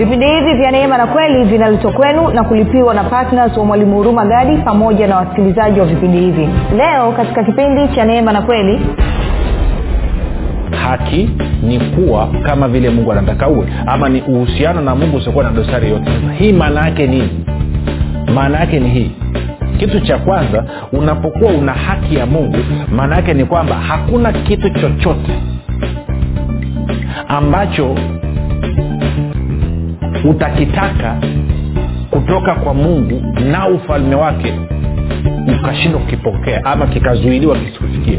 vipindi hivi vya neema na kweli vinaletwa kwenu na kulipiwa na ptns wa mwalimu huruma gadi pamoja na wasikilizaji wa vipindi hivi. Leo katika kipindi cha neema na kweli haki ni kuwa kama vile mungu anataka uwe ama ni uhusiano na mungu usiokuwa na dosari yote hii maana yake nini? Maana yake ni hii. Kitu cha kwanza unapokuwa una haki ya mungu maana yake ni kwamba hakuna kitu chochote ambacho utakitaka kutoka kwa mungu na ufalme wake ukashindwa kukipokea ama kikazuiliwa kisikufikie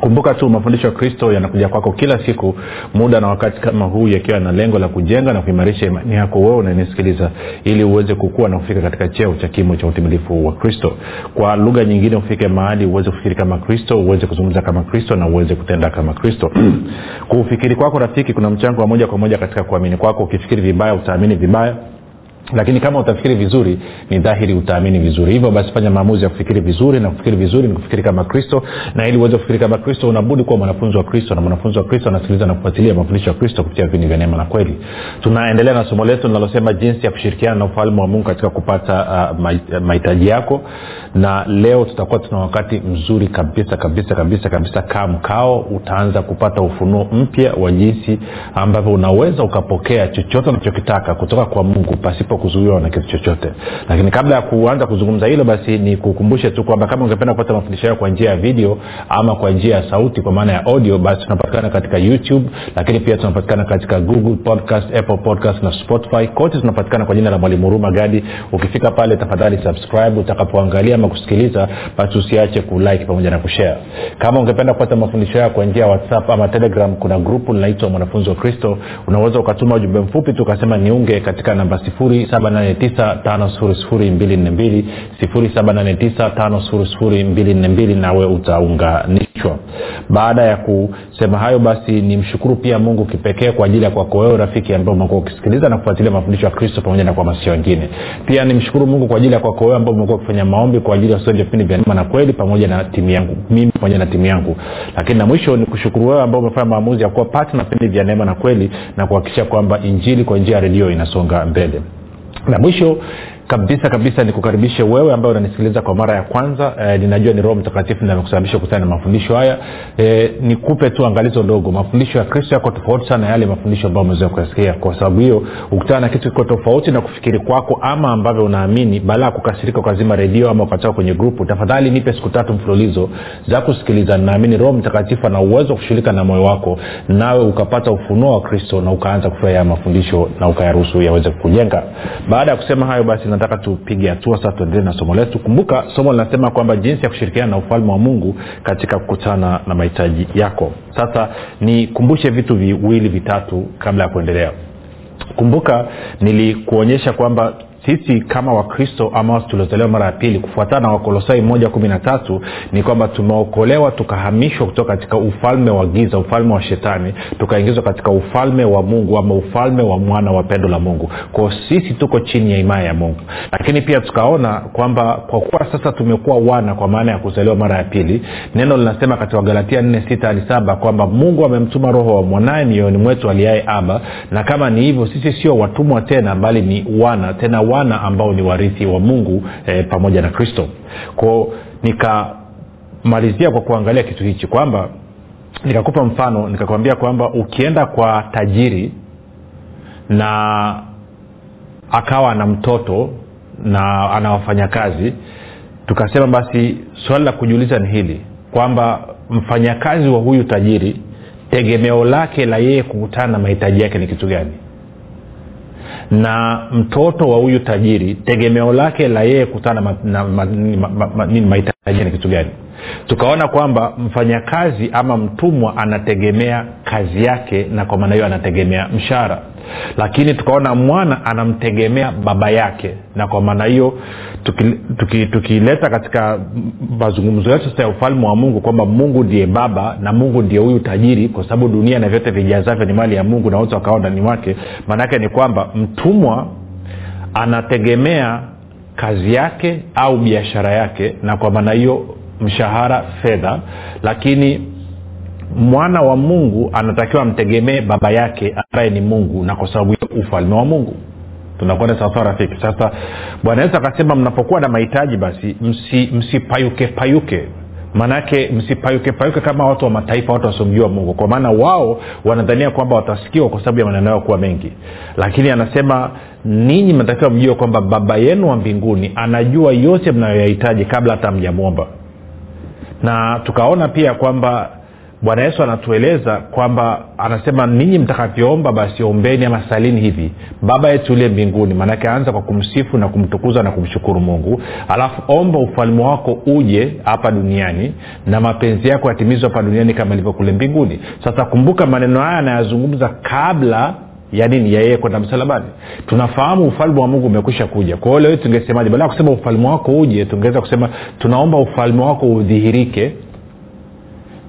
kumbuka tu mafundisho ya kristo yanakuja kwako kila siku muda na wakati kama huu yakiwa na lengo la kujenga na kuimarisha imani yako wewe unanisikiliza ili uweze kukua na kufika katika cheo cha kimo cha utimilifu wa kristo. Kwa lugha nyingine ufike mahali uweze kufikiri kama kristo uweze kuzungumza kama kristo na uweze kutenda kama kristo. Kuufikiri kwako rafiki kuna mchango wa moja kwa moja katika kuamini kwako. Ukifikiri vibaya utaamini vibaya lakini kama utafikiri vizuri ni dhahiri utaamini vizuri. Hivyo basi fanya maamuzi ya kufikiri vizuri na kufikiri vizuri ni kufikiri kama kristo. Na ili uweze kufikiri kama kristo unabudi kuwa mwanafunzi wa kristo. Na mwanafunzi wa kristo anasikiliza na kufuatilia mafundisho ya kristo kupitia vipindi vya neema na kweli. Tunaendelea na somo letu linalosema jinsi ya kushirikiana na ufalme wa mungu katika kupata uh, mahitaji yako. Na leo tutakuwa tuna wakati mzuri kabisa kabisa kabisa kabisa. Kaa mkao utaanza kupata ufunuo mpya wa jinsi ambavyo unaweza ukapokea chochote unachokitaka kutoka kwa mungu pasipo kuzuiwa na kitu chochote. Lakini kabla ya kuanza kuzungumza hilo basi nikukumbushe tu kwamba kama ungependa kupata mafundisho hayo kwa njia ya video ama kwa njia ya sauti kwa maana ya audio basi tunapatikana katika youtube lakini pia tunapatikana katika google podcast apple podcast na spotify. Kote tunapatikana kwa jina la mwalimu huruma gadi. Ukifika pale tafadhali subscribe. Utakapoangalia ama kusikiliza basi usiache kulike pamoja na kushare. Kama ungependa kupata mafundisho hayo kwa njia ya whatsapp ama telegram kuna grupu linaitwa mwanafunzi wa kristo. Unaweza ukatuma ujumbe mfupi tu ukasema niunge katika namba sifuri 7895242 nawe utaunganishwa. Baada ya kusema hayo basi nimshukuru pia mungu kipekee kwa ajili ya kwako wewe rafiki ambao umekuwa ukisikiliza na kufuatilia mafundisho ya kristo pamoja na kuhamasisha wengine pia nimshukuru mungu kwa ajili ya kwako wewe ambao umekuwa ukifanya maombi kwa ajili ya wasoja vipindi vya neema na kweli pamoja na timu yangu mimi pamoja na timu yangu. Lakini na mwisho ni kushukuru wewe ambao umefanya maamuzi ya kuwa pati na vipindi vya neema na kweli na kuhakikisha kwamba injili kwa njia ya redio inasonga mbele na mwisho kabisa kabisa nikukaribishe wewe ambaye unanisikiliza kwa mara ya kwanza. E, ninajua ni roho mtakatifu namekusababisha kutana na mafundisho haya. E, nikupe tu angalizo ndogo. Mafundisho ya kristo yako tofauti sana yale mafundisho ambayo umeweza kuyasikia. Kwa sababu hiyo ukutana na kitu kiko tofauti na kufikiri kwako ama ambavyo unaamini baada ya kukasirika ukazima redio ama ukatoka kwenye grupu tafadhali nipe siku tatu mfululizo za kusikiliza. Naamini roho mtakatifu ana uwezo wa kushughulika na moyo wako nawe ukapata ufunuo wa kristo na ukaanza kufurahia mafundisho na ukayaruhusu yaweze kujenga. Baada ya kusema hayo basi nataka tupige hatua sasa tuendelee na somo letu. Kumbuka somo linasema kwamba jinsi ya kushirikiana na ufalme wa mungu katika kukutana na mahitaji yako. Sasa nikumbushe vitu viwili vitatu kabla ya kuendelea. Kumbuka nilikuonyesha kwamba sisi kama wakristo ama tuliozaliwa mara ya pili kufuatana na wakolosai moja kumi na tatu ni kwamba tumeokolewa tukahamishwa kutoka katika ufalme wa giza ufalme wa shetani tukaingizwa katika ufalme wa mungu ama ufalme wa mwana wa pendo la mungu. Kwao sisi tuko chini ya imaya ya mungu. Lakini pia tukaona kwamba kwa kuwa sasa tumekuwa wana kwa maana ya kuzaliwa mara ya pili neno linasema katika wagalatia nne sita hadi saba kwamba mungu amemtuma roho wa mwanaye mioyoni mwetu aliaye aba na kama ni hivyo sisi sio watumwa tena bali ni wana tena wana ambao ni warithi wa mungu e, pamoja na kristo. Kwao nikamalizia kwa kuangalia kitu hichi kwamba nikakupa mfano nikakwambia kwamba ukienda kwa tajiri na akawa na mtoto na ana wafanyakazi tukasema basi swali la kujiuliza ni hili kwamba mfanyakazi wa huyu tajiri tegemeo lake la yeye kukutana na mahitaji yake ni kitu gani na mtoto wa huyu tajiri tegemeo lake la yeye kutana na ma, na, ma, ma, ma, ma, mahitaji ni kitu gani? Tukaona kwamba mfanyakazi ama mtumwa anategemea kazi yake na kwa maana hiyo anategemea mshahara. Lakini tukaona mwana anamtegemea baba yake na kwa maana hiyo tukileta tuki, tuki katika mazungumzo yetu sasa ya ufalme wa mungu kwamba mungu ndiye baba na mungu ndiye huyu tajiri kwa sababu dunia na vyote vijazavyo ni mali ya mungu na wote wakawa ndani mwake. Maanaake ni kwamba mtumwa anategemea kazi yake au biashara yake na kwa maana hiyo mshahara fedha. Lakini mwana wa mungu anatakiwa amtegemee baba yake ambaye ni mungu na kwa sababu hiyo ufalme wa mungu. Tunakwenda sawasawa rafiki. Sasa bwana yesu akasema mnapokuwa na mahitaji basi msipayuke msi payuke maanaake msipayuke payuke kama watu wa mataifa watu wasiomjua mungu. Kwa maana wao wanadhania kwamba watasikiwa kwa sababu ya maneno yao kuwa mengi. Lakini anasema ninyi mnatakiwa mjue kwamba baba yenu wa mbinguni anajua yote mnayoyahitaji kabla hata mjamwomba na tukaona pia kwamba bwana yesu anatueleza kwamba anasema ninyi mtakavyoomba basi ombeni ama salini hivi. Baba yetu uliye mbinguni. Maanake anza kwa kumsifu na kumtukuza na kumshukuru mungu. Alafu omba ufalme wako uje hapa duniani na mapenzi yako yatimizwa hapa duniani kama ilivyo kule mbinguni. Sasa kumbuka maneno haya anayazungumza kabla ya nini? Ya yeye kwenda msalabani. Tunafahamu ufalme wa mungu umekwisha kuja. Kwa hiyo leo tungesemaje? Baada ya kusema ufalme wako uje tungeweza kusema tunaomba ufalme wako udhihirike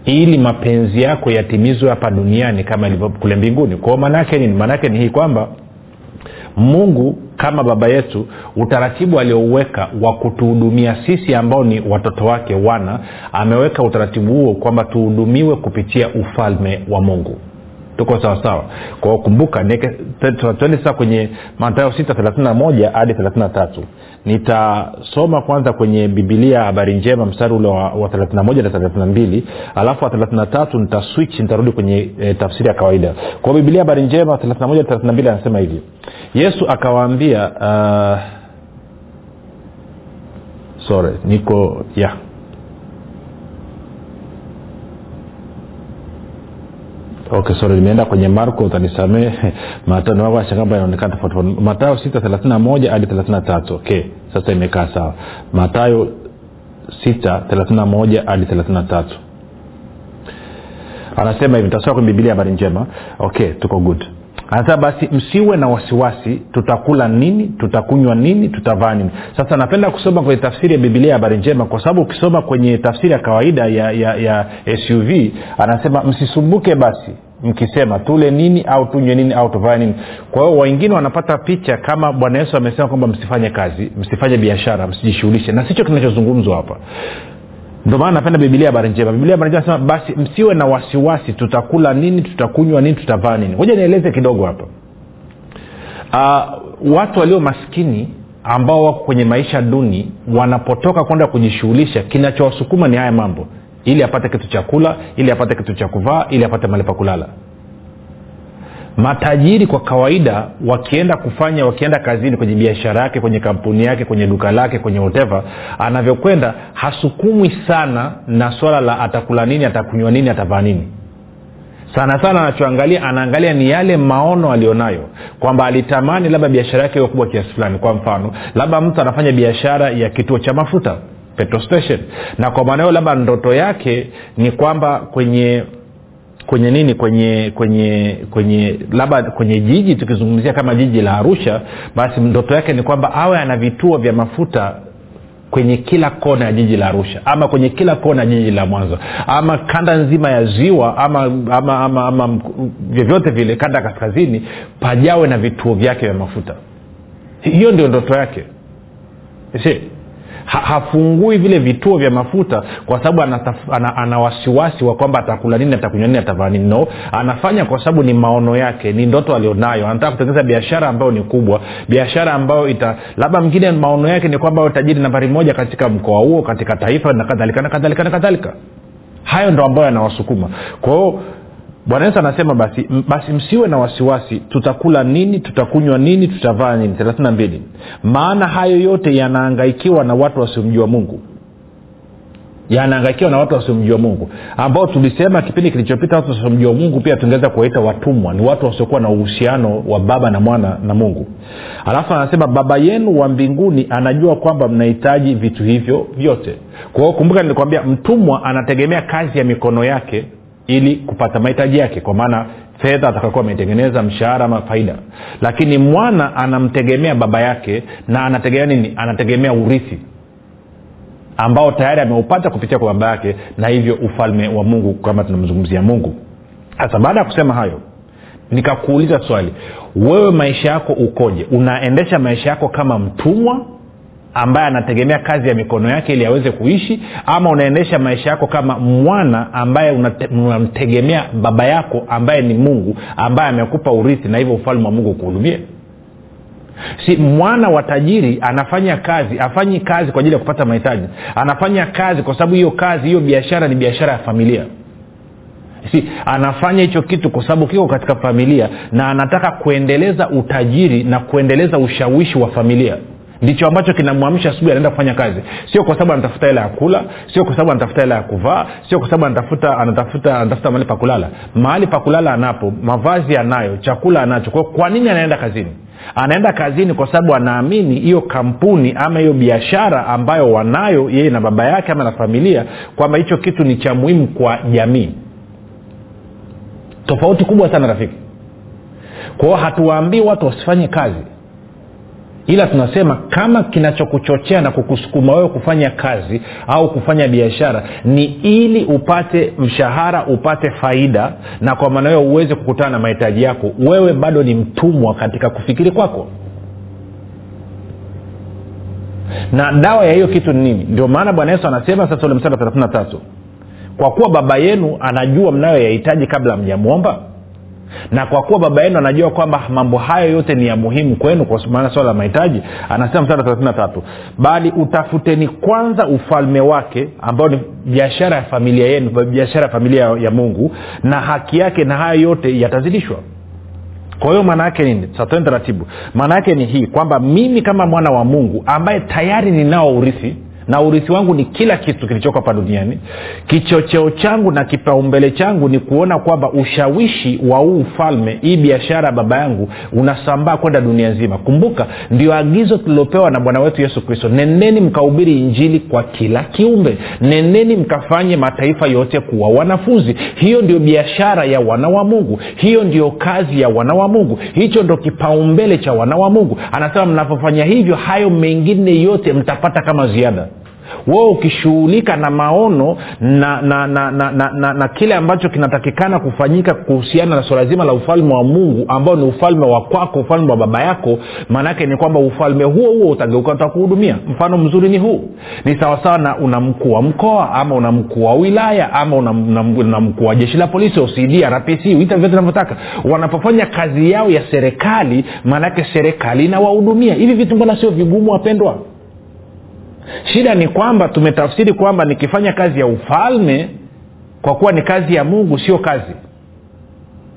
ili mapenzi yako yatimizwe hapa duniani kama ilivyo kule mbinguni. Kwao maanaake nini? Maanaake ni hii kwamba mungu kama baba yetu utaratibu aliouweka wa kutuhudumia sisi ambao ni watoto wake wana ameweka utaratibu huo kwamba tuhudumiwe kupitia ufalme wa mungu tuko sawasawa kwao kumbuka twende sasa kwenye matayo 631 hadi 33 nitasoma kwanza kwenye bibilia habari njema mstari ule wa, wa 31 na 32 alafu wa 33 nitaswitch nitarudi kwenye e, tafsiri ya kawaida. Kwa bibilia habari njema 31 32 anasema hivi. Yesu akawaambia uh, sorry niko yeah okay sorry nimeenda kwenye marko utanisamee matanoashakamba yanaonekana tofauti matayo sita thelathini moja hadi thelathini na tatu okay sasa imekaa sawa. Matayo sita thelathini na moja hadi thelathini na tatu. Anasema hivi tasoma kwenye bibilia habari njema. Okay tuko good anasema basi msiwe na wasiwasi tutakula nini tutakunywa nini tutavaa nini. Sasa napenda kusoma kwenye tafsiri ya bibilia ya habari njema kwa sababu ukisoma kwenye tafsiri ya kawaida ya, ya, ya suv anasema msisumbuke basi mkisema tule nini au tunywe nini au tuvae nini. Kwa hiyo wengine wanapata picha kama bwana yesu amesema kwamba msifanye kazi msifanye biashara msijishughulishe. Na sicho kinachozungumzwa hapa ndio maana napenda bibilia habari njema. Bibilia habari njema nasema basi msiwe na wasiwasi tutakula nini tutakunywa nini tutavaa nini. Moja nieleze kidogo hapa. Uh, watu walio maskini ambao wako kwenye maisha duni wanapotoka kwenda kujishughulisha kinachowasukuma ni haya mambo. Ili apate kitu cha kula ili apate kitu cha kuvaa ili apate mali pa kulala matajiri kwa kawaida wakienda kufanya wakienda kazini kwenye biashara yake kwenye kampuni yake kwenye duka lake kwenye hoteva anavyokwenda hasukumwi sana na swala la atakula nini atakunywa nini atavaa nini. Sana sana anachoangalia anaangalia ni yale maono alionayo kwamba alitamani labda biashara yake kubwa kiasi fulani. Kwa mfano labda mtu anafanya biashara ya kituo cha mafuta petrol station. Na kwa maana hiyo labda ndoto yake ni kwamba kwenye kwenye nini kwenye kwenye kwenye labda kwenye jiji tukizungumzia kama jiji la arusha basi ndoto yake ni kwamba awe ana vituo vya mafuta kwenye kila kona ya jiji la arusha ama kwenye kila kona ya jiji la mwanza ama kanda nzima ya ziwa ama ama ama, ama vyovyote vile kanda ya kaskazini pajawe na vituo vyake vya mafuta. Hiyo ndio ndoto yake. Si ha, hafungui vile vituo vya mafuta kwa sababu ana, ana, wasiwasi wa kwamba atakula nini atakunywa nini atavaa nini. No anafanya kwa sababu ni maono yake ni ndoto alionayo. Anataka kutengeneza biashara ambayo ni kubwa biashara ambayo ita labda mwingine maono yake ni kwamba tajiri nambari moja katika mkoa huo katika taifa na kadhalika na kadhalika na kadhalika. Hayo ndo ambayo yanawasukuma. Kwa hiyo bwana yesu anasema basi basi msiwe na wasiwasi tutakula nini tutakunywa nini tutavaa nini. Thelathina mbili. Maana hayo yote yanaangaikiwa na watu wasiomjua mungu. Yanaangaikiwa na watu wasiomjua mungu. Ambao tulisema kipindi kilichopita watu wasiomjua mungu pia tungeweza kuwaita watumwa. Ni watu wasiokuwa na uhusiano wa baba na mwana na mungu. Alafu anasema baba yenu wa mbinguni anajua kwamba mnahitaji vitu hivyo vyote. Kwa hiyo kumbuka nilikwambia mtumwa anategemea kazi ya mikono yake ili kupata mahitaji yake kwa maana fedha atakakuwa ametengeneza mshahara ama faida. Lakini mwana anamtegemea baba yake na anategemea nini? Anategemea urithi ambao tayari ameupata kupitia kwa baba yake na hivyo ufalme wa mungu kama tunamzungumzia mungu. Sasa baada ya kusema hayo nikakuuliza swali. Wewe maisha yako ukoje? Unaendesha maisha yako kama mtumwa ambaye anategemea kazi ya mikono yake ili aweze kuishi ama unaendesha maisha yako kama mwana ambaye unamtegemea baba yako ambaye ni mungu ambaye amekupa urithi na hivyo ufalme wa mungu ukuhudumie? Si mwana wa tajiri anafanya kazi afanyi kazi kwa ajili ya kupata mahitaji. Anafanya kazi kwa sababu hiyo kazi hiyo biashara ni biashara ya familia. Si anafanya hicho kitu kwa sababu kiko katika familia na anataka kuendeleza utajiri na kuendeleza ushawishi wa familia ndicho ambacho kinamwamsha asubuhi anaenda kufanya kazi. Sio kwa sababu anatafuta hela ya kula sio kwa sababu anatafuta hela ya kuvaa sio kwa sababu anatafuta anatafuta anatafuta mahali pa kulala. Mahali pa kulala anapo mavazi anayo chakula anacho. Kwao kwa nini anaenda kazini? Anaenda kazini kwa sababu anaamini hiyo kampuni ama hiyo biashara ambayo wanayo yeye na baba yake ama na familia kwamba hicho kitu ni cha muhimu kwa jamii. Tofauti kubwa sana rafiki. Kwao hatuwaambii watu wasifanye kazi ila tunasema kama kinachokuchochea na kukusukuma wewe kufanya kazi au kufanya biashara ni ili upate mshahara upate faida na kwa maana hiyo uweze kukutana na mahitaji yako wewe bado ni mtumwa katika kufikiri kwako. Na dawa ya hiyo kitu ni nini? Ndio maana bwana yesu anasema sasa ule msara thelathini kwa kuwa baba yenu anajua mnayoyahitaji kabla mjamwomba na kwa kuwa baba yenu anajua kwamba mambo hayo yote ni ya muhimu kwenu kwa maana swala la mahitaji anasema mstari tatu bali utafuteni kwanza ufalme wake ambao ni biashara ya familia yenu biashara ya familia ya mungu na haki yake na hayo yote yatazidishwa. Kwa hiyo maana yake nini? Satoni taratibu. Maana yake ni hii kwamba mimi kama mwana wa mungu ambaye tayari ninao urithi na urithi wangu ni kila kitu kilichoko hapa duniani. Kichocheo changu na kipaumbele changu ni kuona kwamba ushawishi wa huu ufalme hii biashara ya baba yangu unasambaa kwenda dunia nzima. Kumbuka ndio agizo tulilopewa na bwana wetu yesu kristo. Nendeni mkahubiri injili kwa kila kiumbe. Nendeni mkafanye mataifa yote kuwa wanafunzi. Hiyo ndio biashara ya wana wa mungu. Hiyo ndio kazi ya wana wa mungu. Hicho ndo kipaumbele cha wana wa mungu. Anasema mnapofanya hivyo hayo mengine yote mtapata kama ziada wewe ukishughulika na maono na na na, na, na, na na kile ambacho kinatakikana kufanyika kuhusiana na swala zima la ufalme wa mungu ambao ni ufalme wa kwako ufalme wa baba yako maanaake ni kwamba ufalme huo huo utageuka utakuhudumia mfano mzuri ni huu. Ni sawasawa na una mkuu wa mkoa ama una mkuu wa wilaya ama una, mkuu wa jeshi la polisi ocd rpc wita vyote navyotaka wanapofanya kazi yao ya serikali maanaake serikali inawahudumia. Hivi vitu mbona sio vigumu wapendwa shida ni kwamba tumetafsiri kwamba nikifanya kazi ya ufalme kwa kuwa ni kazi ya mungu sio kazi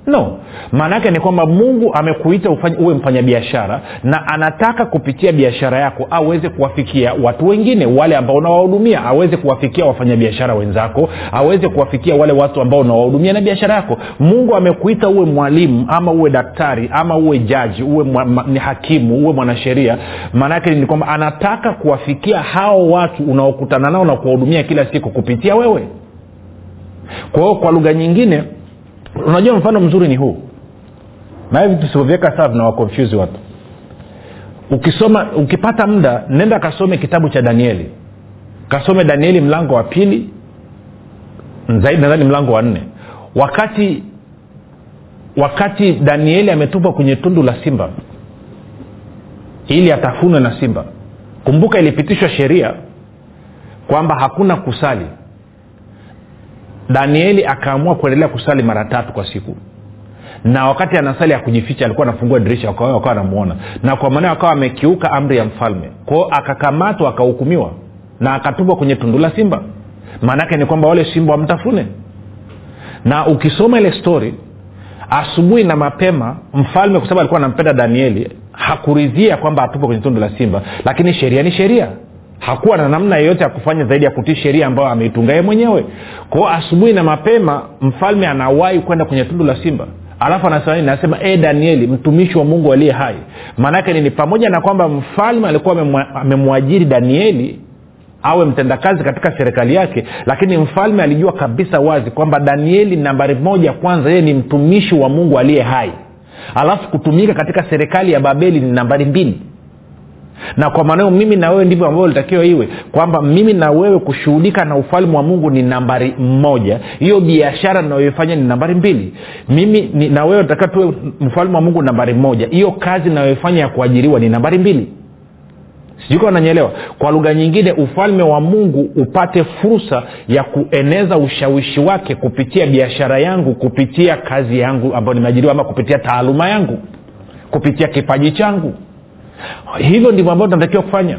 no. Maana yake ni kwamba mungu amekuita uwe mfanyabiashara na anataka kupitia biashara yako aweze kuwafikia watu wengine wale ambao unawahudumia aweze kuwafikia wafanyabiashara wenzako aweze kuwafikia wale watu ambao unawahudumia na biashara yako. Mungu amekuita uwe mwalimu ama uwe daktari ama uwe jaji uwe mwa, ma, ni hakimu uwe mwanasheria. Maana yake ni kwamba anataka kuwafikia hao watu unaokutana nao na kuwahudumia kila siku kupitia wewe. Kwa hiyo kwa lugha nyingine unajua mfano mzuri ni huu. Na hivi tusivyoviweka sawa vinawakonfyuzi watu. Ukisoma ukipata muda nenda kasome kitabu cha danieli. Kasome danieli mlango wa pili zaidi nadhani mlango wa nne. Wakati wakati danieli ametupwa kwenye tundu la simba ili atafunwe na simba kumbuka ilipitishwa sheria kwamba hakuna kusali danieli akaamua kuendelea kusali mara tatu kwa siku. Na wakati anasali akujificha alikuwa anafungua dirisha wakawa wakawa anamuona. Na kwa maana akawa amekiuka amri ya mfalme. Kwao akakamatwa akahukumiwa. Na akatupwa kwenye tundu la simba. Maanaake ni kwamba wale simba wamtafune. Na ukisoma ile stori asubuhi na mapema mfalme kwa sababu alikuwa anampenda danieli hakuridhia kwamba atupwe kwenye tundu la simba. Lakini sheria ni sheria hakuwa na namna yeyote ya kufanya zaidi ya kutii sheria ambayo ameitunga yeye mwenyewe. Kwao asubuhi na mapema mfalme anawahi kwenda kwenye tundu la simba. Alafu anasema e danieli mtumishi wa mungu aliye hai. Maanaake nini pamoja na kwamba mfalme alikuwa amemwajiri danieli awe mtendakazi katika serikali yake lakini mfalme alijua kabisa wazi kwamba danieli nambari moja kwanza yeye ni mtumishi wa mungu aliye hai. Alafu kutumika katika serikali ya babeli ni nambari mbili na kwa maanao mimi na wewe ndivyo ambavyo litakiwa iwe kwamba mimi na wewe kushughulika na ufalme wa mungu ni nambari moja. Hiyo biashara nayoifanya ni nambari mbili. Mimi ni, na wewe tatakiwa tuwe mfalme wa mungu nambari moja. Hiyo kazi nayoifanya ya kuajiriwa ni nambari mbili. Sijui kama kwa lugha nyingine ufalme wa mungu upate fursa ya kueneza ushawishi wake kupitia biashara yangu kupitia kazi yangu ambayo nimeajiriwa ama kupitia taaluma yangu kupitia kipaji changu hivyo ndivyo ambavyo tunatakiwa kufanya.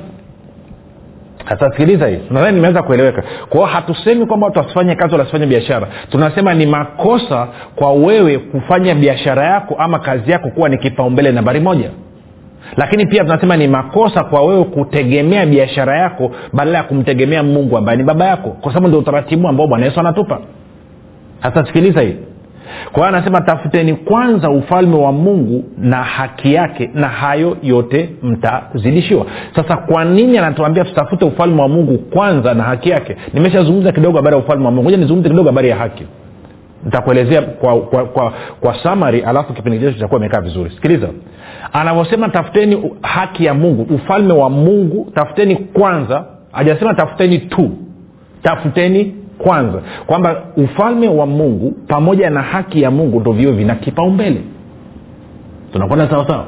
Sasa sikiliza hii. Nadhani nimeweza kueleweka. Kwao hatusemi kwamba watu wasifanye kazi wala wasifanye biashara. Tunasema ni makosa kwa wewe kufanya biashara yako ama kazi yako kuwa ni kipaumbele nambari moja. Lakini pia tunasema ni makosa kwa wewe kutegemea biashara yako badala ya kumtegemea mungu ambaye ni baba yako. Kwa sababu ndio utaratibu ambao bwana yesu anatupa. Sasa sikiliza hii kwa hiyo anasema tafuteni kwanza ufalme wa mungu na haki yake na hayo yote mtazidishiwa. Sasa kwa nini anatuambia tutafute ufalme wa mungu kwanza na haki yake? Nimeshazungumza kidogo habari ya ufalme wa mungu. Nizungumze kidogo habari ya haki. Nitakuelezea kwa, kwa, kwa, kwa samari alafu kipindi chetu kitakuwa imekaa vizuri. Sikiliza. Anavyosema tafuteni haki ya mungu ufalme wa mungu tafuteni kwanza. Hajasema tafuteni tu tafuteni kwanza kwamba ufalme wa mungu pamoja na haki ya mungu ndo vio vina kipaumbele. Tunakwenda sawasawa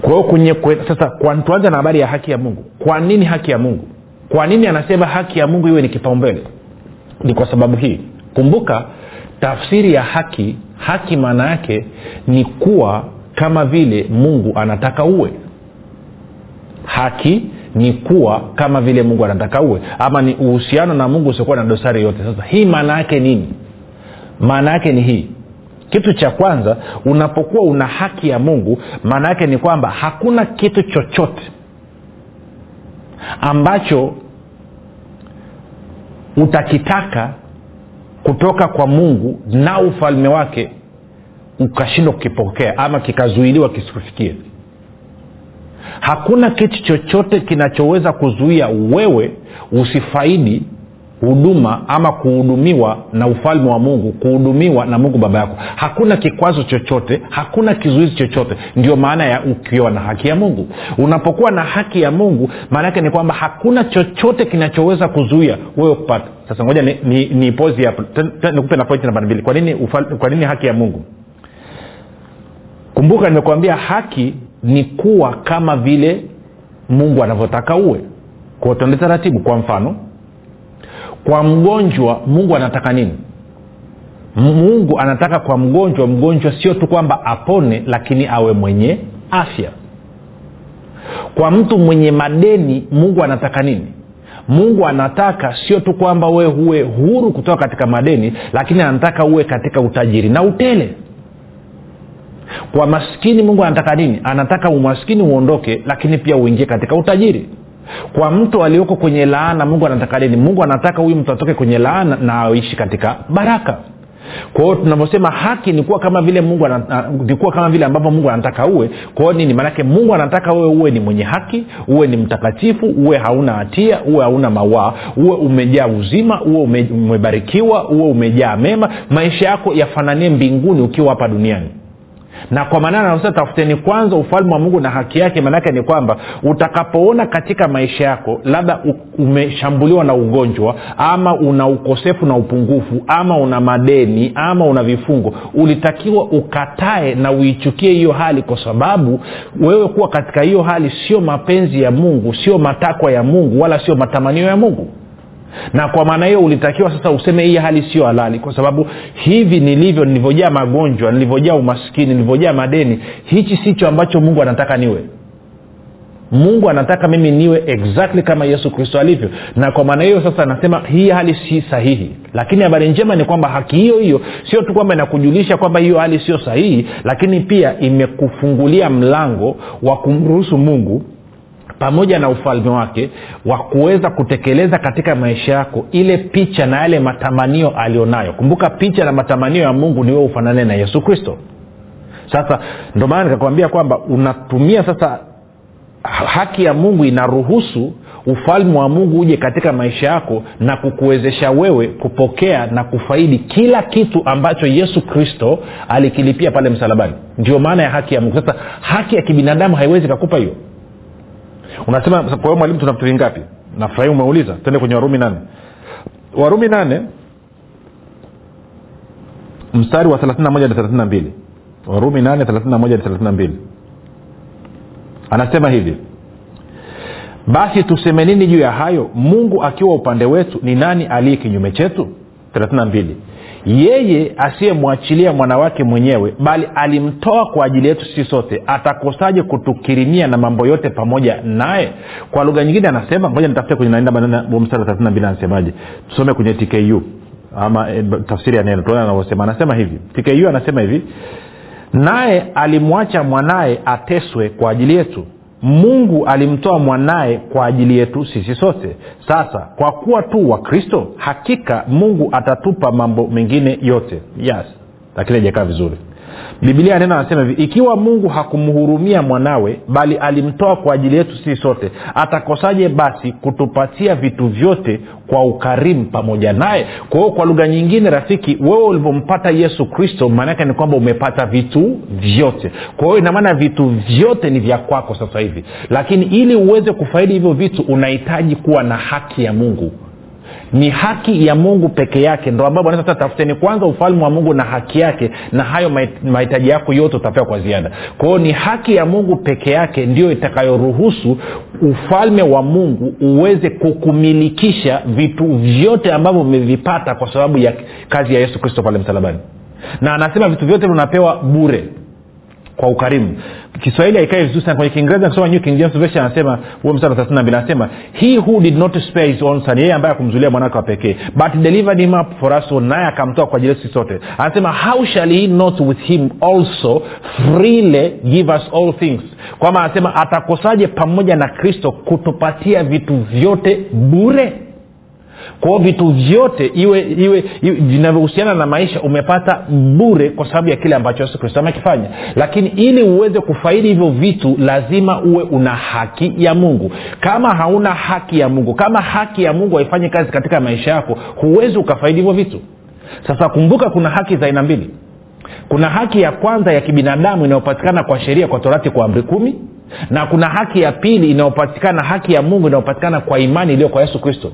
kwa hiyo kwenye kwe, sasa tuanze na habari ya haki ya mungu. Kwa nini haki ya mungu? Kwa nini anasema haki ya mungu iwe ni kipaumbele? Ni kwa sababu hii. Kumbuka tafsiri ya haki haki maana yake ni kuwa kama vile mungu anataka uwe. Haki ni kuwa kama vile mungu anataka uwe ama ni uhusiano na mungu usiokuwa na dosari yote sasa hii maana yake nini? Maana yake ni hii. Kitu cha kwanza unapokuwa una haki ya mungu maana yake ni kwamba hakuna kitu chochote ambacho utakitaka kutoka kwa mungu na ufalme wake ukashindwa kukipokea ama kikazuiliwa kisikufikie hakuna kitu chochote kinachoweza kuzuia wewe usifaidi huduma ama kuhudumiwa na ufalme wa mungu kuhudumiwa na mungu baba yako. Hakuna kikwazo chochote hakuna kizuizi chochote. Ndio maana ya ukiwa na haki ya mungu. Unapokuwa na haki ya mungu maana yake ni kwamba hakuna chochote kinachoweza kuzuia wewe kupata. Sasa ngoja ni, ni, ni nikupe na pointi namba mbili. Kwa nini haki ya mungu? Kumbuka nimekuambia haki ni kuwa kama vile mungu anavyotaka uwe. Kwa taratibu. Kwa mfano kwa mgonjwa mungu anataka nini? Mungu anataka kwa mgonjwa mgonjwa sio tu kwamba apone lakini awe mwenye afya. Kwa mtu mwenye madeni mungu anataka nini? Mungu anataka sio tu kwamba wewe huwe huru kutoka katika madeni lakini anataka uwe katika utajiri na utele kwa maskini mungu anataka nini? Anataka umaskini uondoke lakini pia uingie katika utajiri. Kwa mtu alioko kwenye laana mungu anataka nini? Mungu anataka huyu mtu atoke kwenye laana na aishi katika baraka. Kwa hiyo tunavyosema haki ni kuwa kama vile mungu ni kuwa kama vile ambavyo mungu anataka uwe. Kwa nini? Maanake mungu anataka wewe uwe ni mwenye haki uwe ni mtakatifu uwe hauna hatia uwe hauna mawaa uwe umejaa uzima uwe ume, umebarikiwa uwe umejaa mema. Maisha yako yafananie mbinguni ukiwa hapa duniani na kwa maana anasema tafuteni kwanza ufalme wa mungu na haki yake maanaake ni kwamba utakapoona katika maisha yako labda umeshambuliwa na ugonjwa ama una ukosefu na upungufu ama una madeni ama una vifungo ulitakiwa ukatae na uichukie hiyo hali kwa sababu wewe kuwa katika hiyo hali sio mapenzi ya mungu sio matakwa ya mungu wala sio matamanio ya mungu na kwa maana hiyo ulitakiwa sasa useme hii hali sio halali kwa sababu hivi nilivyo nilivyojaa magonjwa nilivyojaa umaskini nilivyojaa madeni hichi sicho ambacho mungu anataka niwe. Mungu anataka mimi niwe exactly kama yesu kristo alivyo. Na kwa maana hiyo sasa anasema hii hali si sahihi. Lakini habari njema ni kwamba haki hiyo hiyo sio tu kwamba inakujulisha kwamba hiyo hali sio sahihi lakini pia imekufungulia mlango wa kumruhusu mungu pamoja na ufalme wake wa kuweza kutekeleza katika maisha yako ile picha na yale matamanio alionayo. Kumbuka picha na matamanio ya mungu ni wewe ufanane na yesu kristo. Sasa ndio maana nikakwambia kwamba unatumia sasa haki ya mungu inaruhusu ufalme wa mungu uje katika maisha yako na kukuwezesha wewe kupokea na kufaidi kila kitu ambacho yesu kristo alikilipia pale msalabani. Ndio maana ya haki ya mungu. Sasa haki ya kibinadamu haiwezi kakupa hiyo unasema kwa hiyo mwalimu tuna vitu nafurahi umeuliza. Tende kwenye warumi nane. Warumi nane mstari wa 31 hadi 32 warumi 8 31 hadi 32 anasema hivi basi tuseme nini juu ya hayo? Mungu akiwa upande wetu ni nani aliye kinyume chetu? 32 yeye asiyemwachilia mwanawake mwenyewe bali alimtoa kwa ajili yetu sisi sote. Atakosaje kutukirimia na mambo yote pamoja naye? Kwa lugha nyingine anasema moja nitafute kwenye mstari wa 32 anasemaje? Tusome kwenye tku ama e, tafsiri ya neno tuone anavyosema. Anasema hivi tku anasema hivi naye alimwacha mwanaye ateswe kwa ajili yetu mungu alimtoa mwanaye kwa ajili yetu sisi sote. Sasa kwa kuwa tu wa kristo hakika mungu atatupa mambo mengine yote. Yes. Lakini ajakaa vizuri bibilia neno anasema hivi ikiwa mungu hakumhurumia mwanawe bali alimtoa kwa ajili yetu sisi sote atakosaje basi kutupatia vitu vyote kwa ukarimu pamoja naye? Kwa hiyo kwa lugha nyingine rafiki wewe ulivyompata yesu kristo maanaake ni kwamba umepata vitu vyote. Kwa hiyo inamaana vitu vyote ni vya kwako sasa hivi. Lakini ili uweze kufaidi hivyo vitu unahitaji kuwa na haki ya mungu ni haki ya mungu peke yake. Ndo ambao bwana tafuteni kwanza ufalme wa mungu na haki yake na hayo mahitaji yako yote utapewa kwa ziada. Kwa ni haki ya mungu peke yake ndio itakayoruhusu ufalme wa mungu uweze kukumilikisha vitu vyote ambavyo umevipata kwa sababu ya kazi ya yesu kristo pale msalabani. Na anasema vitu vyote unapewa bure kwa ukarimu. Kiswahili haikae vizuri sana. Kwenye kiingereza kisoma new king james version anasema huo msara thelathini na mbili anasema he who did not spare his own son yeye ambaye akumzulia mwanawake wa pekee but delivered him up for us naye akamtoa kwa ajili yetu sote. Anasema how shall he not with him also freely give us all things? Kwamba anasema atakosaje pamoja na kristo kutupatia vitu vyote bure kwao vitu vyote iwe iwe, vinavyohusiana na maisha umepata bure kwa sababu ya kile ambacho yesu kristo amekifanya. Lakini ili uweze kufaidi hivyo vitu lazima uwe una haki ya mungu. Kama hauna haki ya mungu kama haki ya mungu haifanyi kazi katika maisha yako huwezi ukafaidi hivyo vitu. Sasa kumbuka kuna haki za aina mbili. Kuna haki ya kwanza ya kibinadamu inayopatikana kwa sheria kwa torati kwa amri kumi. Na kuna haki ya pili inayopatikana haki ya mungu inayopatikana kwa imani iliyo kwa yesu kristo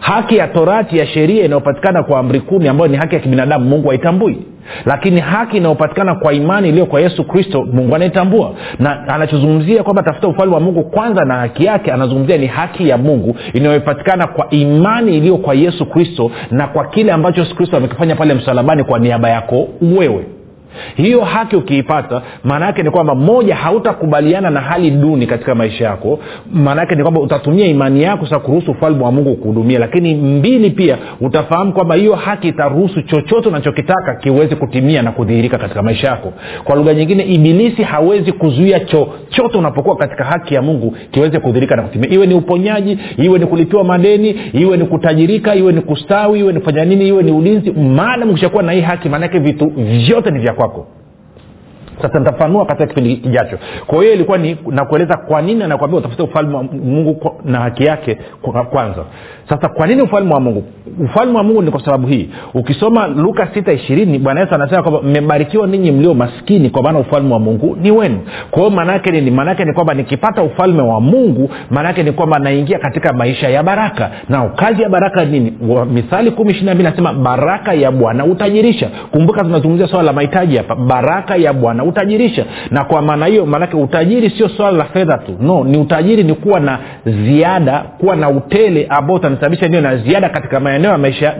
haki ya torati ya sheria inayopatikana kwa amri kumi ambayo ni haki ya kibinadamu mungu haitambui. Lakini haki inayopatikana kwa imani iliyo kwa yesu kristo mungu anaitambua. Na anachozungumzia kwamba tafuta ufalme wa mungu kwanza na haki yake anazungumzia ni haki ya mungu inayopatikana kwa imani iliyo kwa yesu kristo na kwa kile ambacho yesu kristo amekifanya pale msalabani kwa niaba yako wewe hiyo haki ukiipata maana yake ni kwamba moja hautakubaliana na hali duni katika maisha yako. Maana yake ni kwamba utatumia imani yako sa kuruhusu ufalme wa mungu kuhudumia lakini mbili pia utafahamu kwamba hiyo haki itaruhusu chochote unachokitaka kiweze kutimia na kudhihirika katika maisha yako. Kwa lugha nyingine ibilisi hawezi kuzuia chochote unapokuwa katika haki ya mungu kiweze kudhihirika na kutimia. Iwe ni uponyaji iwe ni kulipiwa madeni iwe ni kutajirika iwe ni kustawi iwe ni kufanya nini iwe ni ulinzi. Maadam mkishakuwa na hii haki maanaake vitu vyote ni vya kwako sasa nitafanua katika kipindi kijacho. Kwa hiyo ilikuwa ni nakueleza kwa nini anakwambia utafute ufalme wa mungu na haki yake kwanza. Sasa kwa nini ufalme wa mungu? Ufalme wa mungu ni kwa sababu hii. Ukisoma luka sita ishirini bwana yesu anasema kwamba mmebarikiwa ninyi mlio maskini kwa maana ufalme wa mungu ni wenu. Kwa hiyo maanaake nini? Maanaake ni kwamba nikipata ufalme wa mungu maanaake ni kwamba naingia katika maisha ya baraka. Na kazi ya baraka nini? Mithali kumi ishiri mbili nasema baraka ya bwana utajirisha. Kumbuka tunazungumzia swala la mahitaji hapa. Baraka ya bwana utajirisha. Na kwa maana hiyo maanake utajiri sio swala la fedha tu. No ni utajiri ni kuwa na ziada kuwa na utele ambao utanisababisha niwe na ziada katika maeneo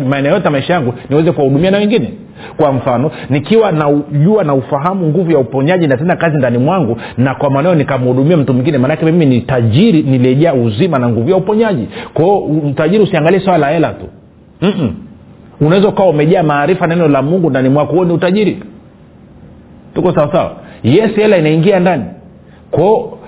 maeneo yote ya maisha yangu niweze kuwahudumia na wengine. Kwa mfano nikiwa najua na ufahamu nguvu ya uponyaji natenda kazi ndani mwangu na kwa maneo nikamhudumia mtu mwingine maanake mimi ni tajiri nilejaa uzima na nguvu ya uponyaji. Kwao utajiri usiangalie swala la hela tu. Unaweza ukawa umejaa maarifa neno la mungu ndani mwako huo ni utajiri tuko sawasawa yes hela inaingia ndani. Kwao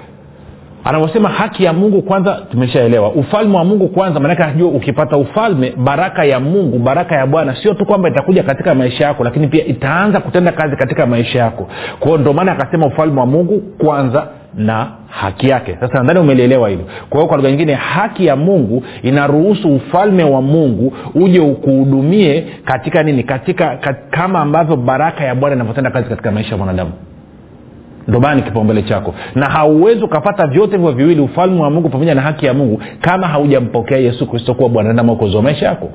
anavyosema haki ya mungu kwanza tumeshaelewa. Ufalme wa mungu kwanza maanake anajua ukipata ufalme baraka ya mungu baraka ya bwana sio tu kwamba itakuja katika maisha yako lakini pia itaanza kutenda kazi katika maisha yako. Kwao ndio maana akasema ufalme wa mungu kwanza na haki yake. Sasa nadhani umelielewa hilo. Kwa hiyo kwa lugha nyingine haki ya mungu inaruhusu ufalme wa mungu uje ukuhudumie katika nini? Katika kat, kama ambavyo baraka ya bwana inavyotenda kazi katika maisha ya mwanadamu. Ndo ni kipaumbele chako. Na hauwezi ukapata vyote hivyo viwili ufalme wa mungu pamoja na haki ya mungu kama haujampokea yesu kristo kuwa bwana. Maisha yako.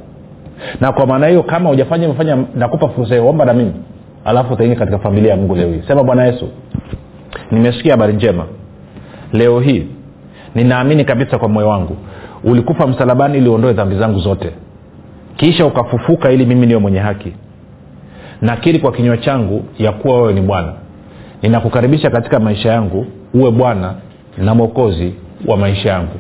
Na kwa maana hiyo kama hujafanya fanya nakupa fursa hiyo omba na mimi. Alafu utaingia katika familia ya mungu leo hii. Sema bwana yesu nimesikia habari njema. Leo hii ninaamini kabisa kwa moyo wangu ulikufa msalabani ili uondoe dhambi zangu zote. Kisha ukafufuka ili mimi niwe mwenye haki. Nakiri kwa kinywa changu ya kuwa wewe ni bwana. Ninakukaribisha katika maisha yangu uwe bwana na mwokozi wa maisha yangu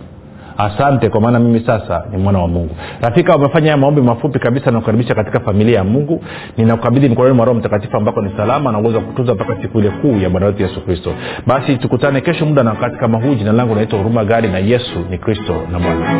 asante kwa maana mimi sasa ni mwana wa mungu. Rafika umefanya haya maombi mafupi kabisa nakukaribisha katika familia ya mungu. Ninakukabidhi mkononi mwa roho mtakatifu ambako ni salama na uwezo kutunza mpaka siku ile kuu ya bwana wetu yesu kristo. Basi tukutane kesho muda na wakati kama huu. Jina langu naitwa huruma gari na yesu ni kristo na bwana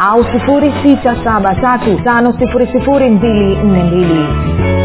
au 6735242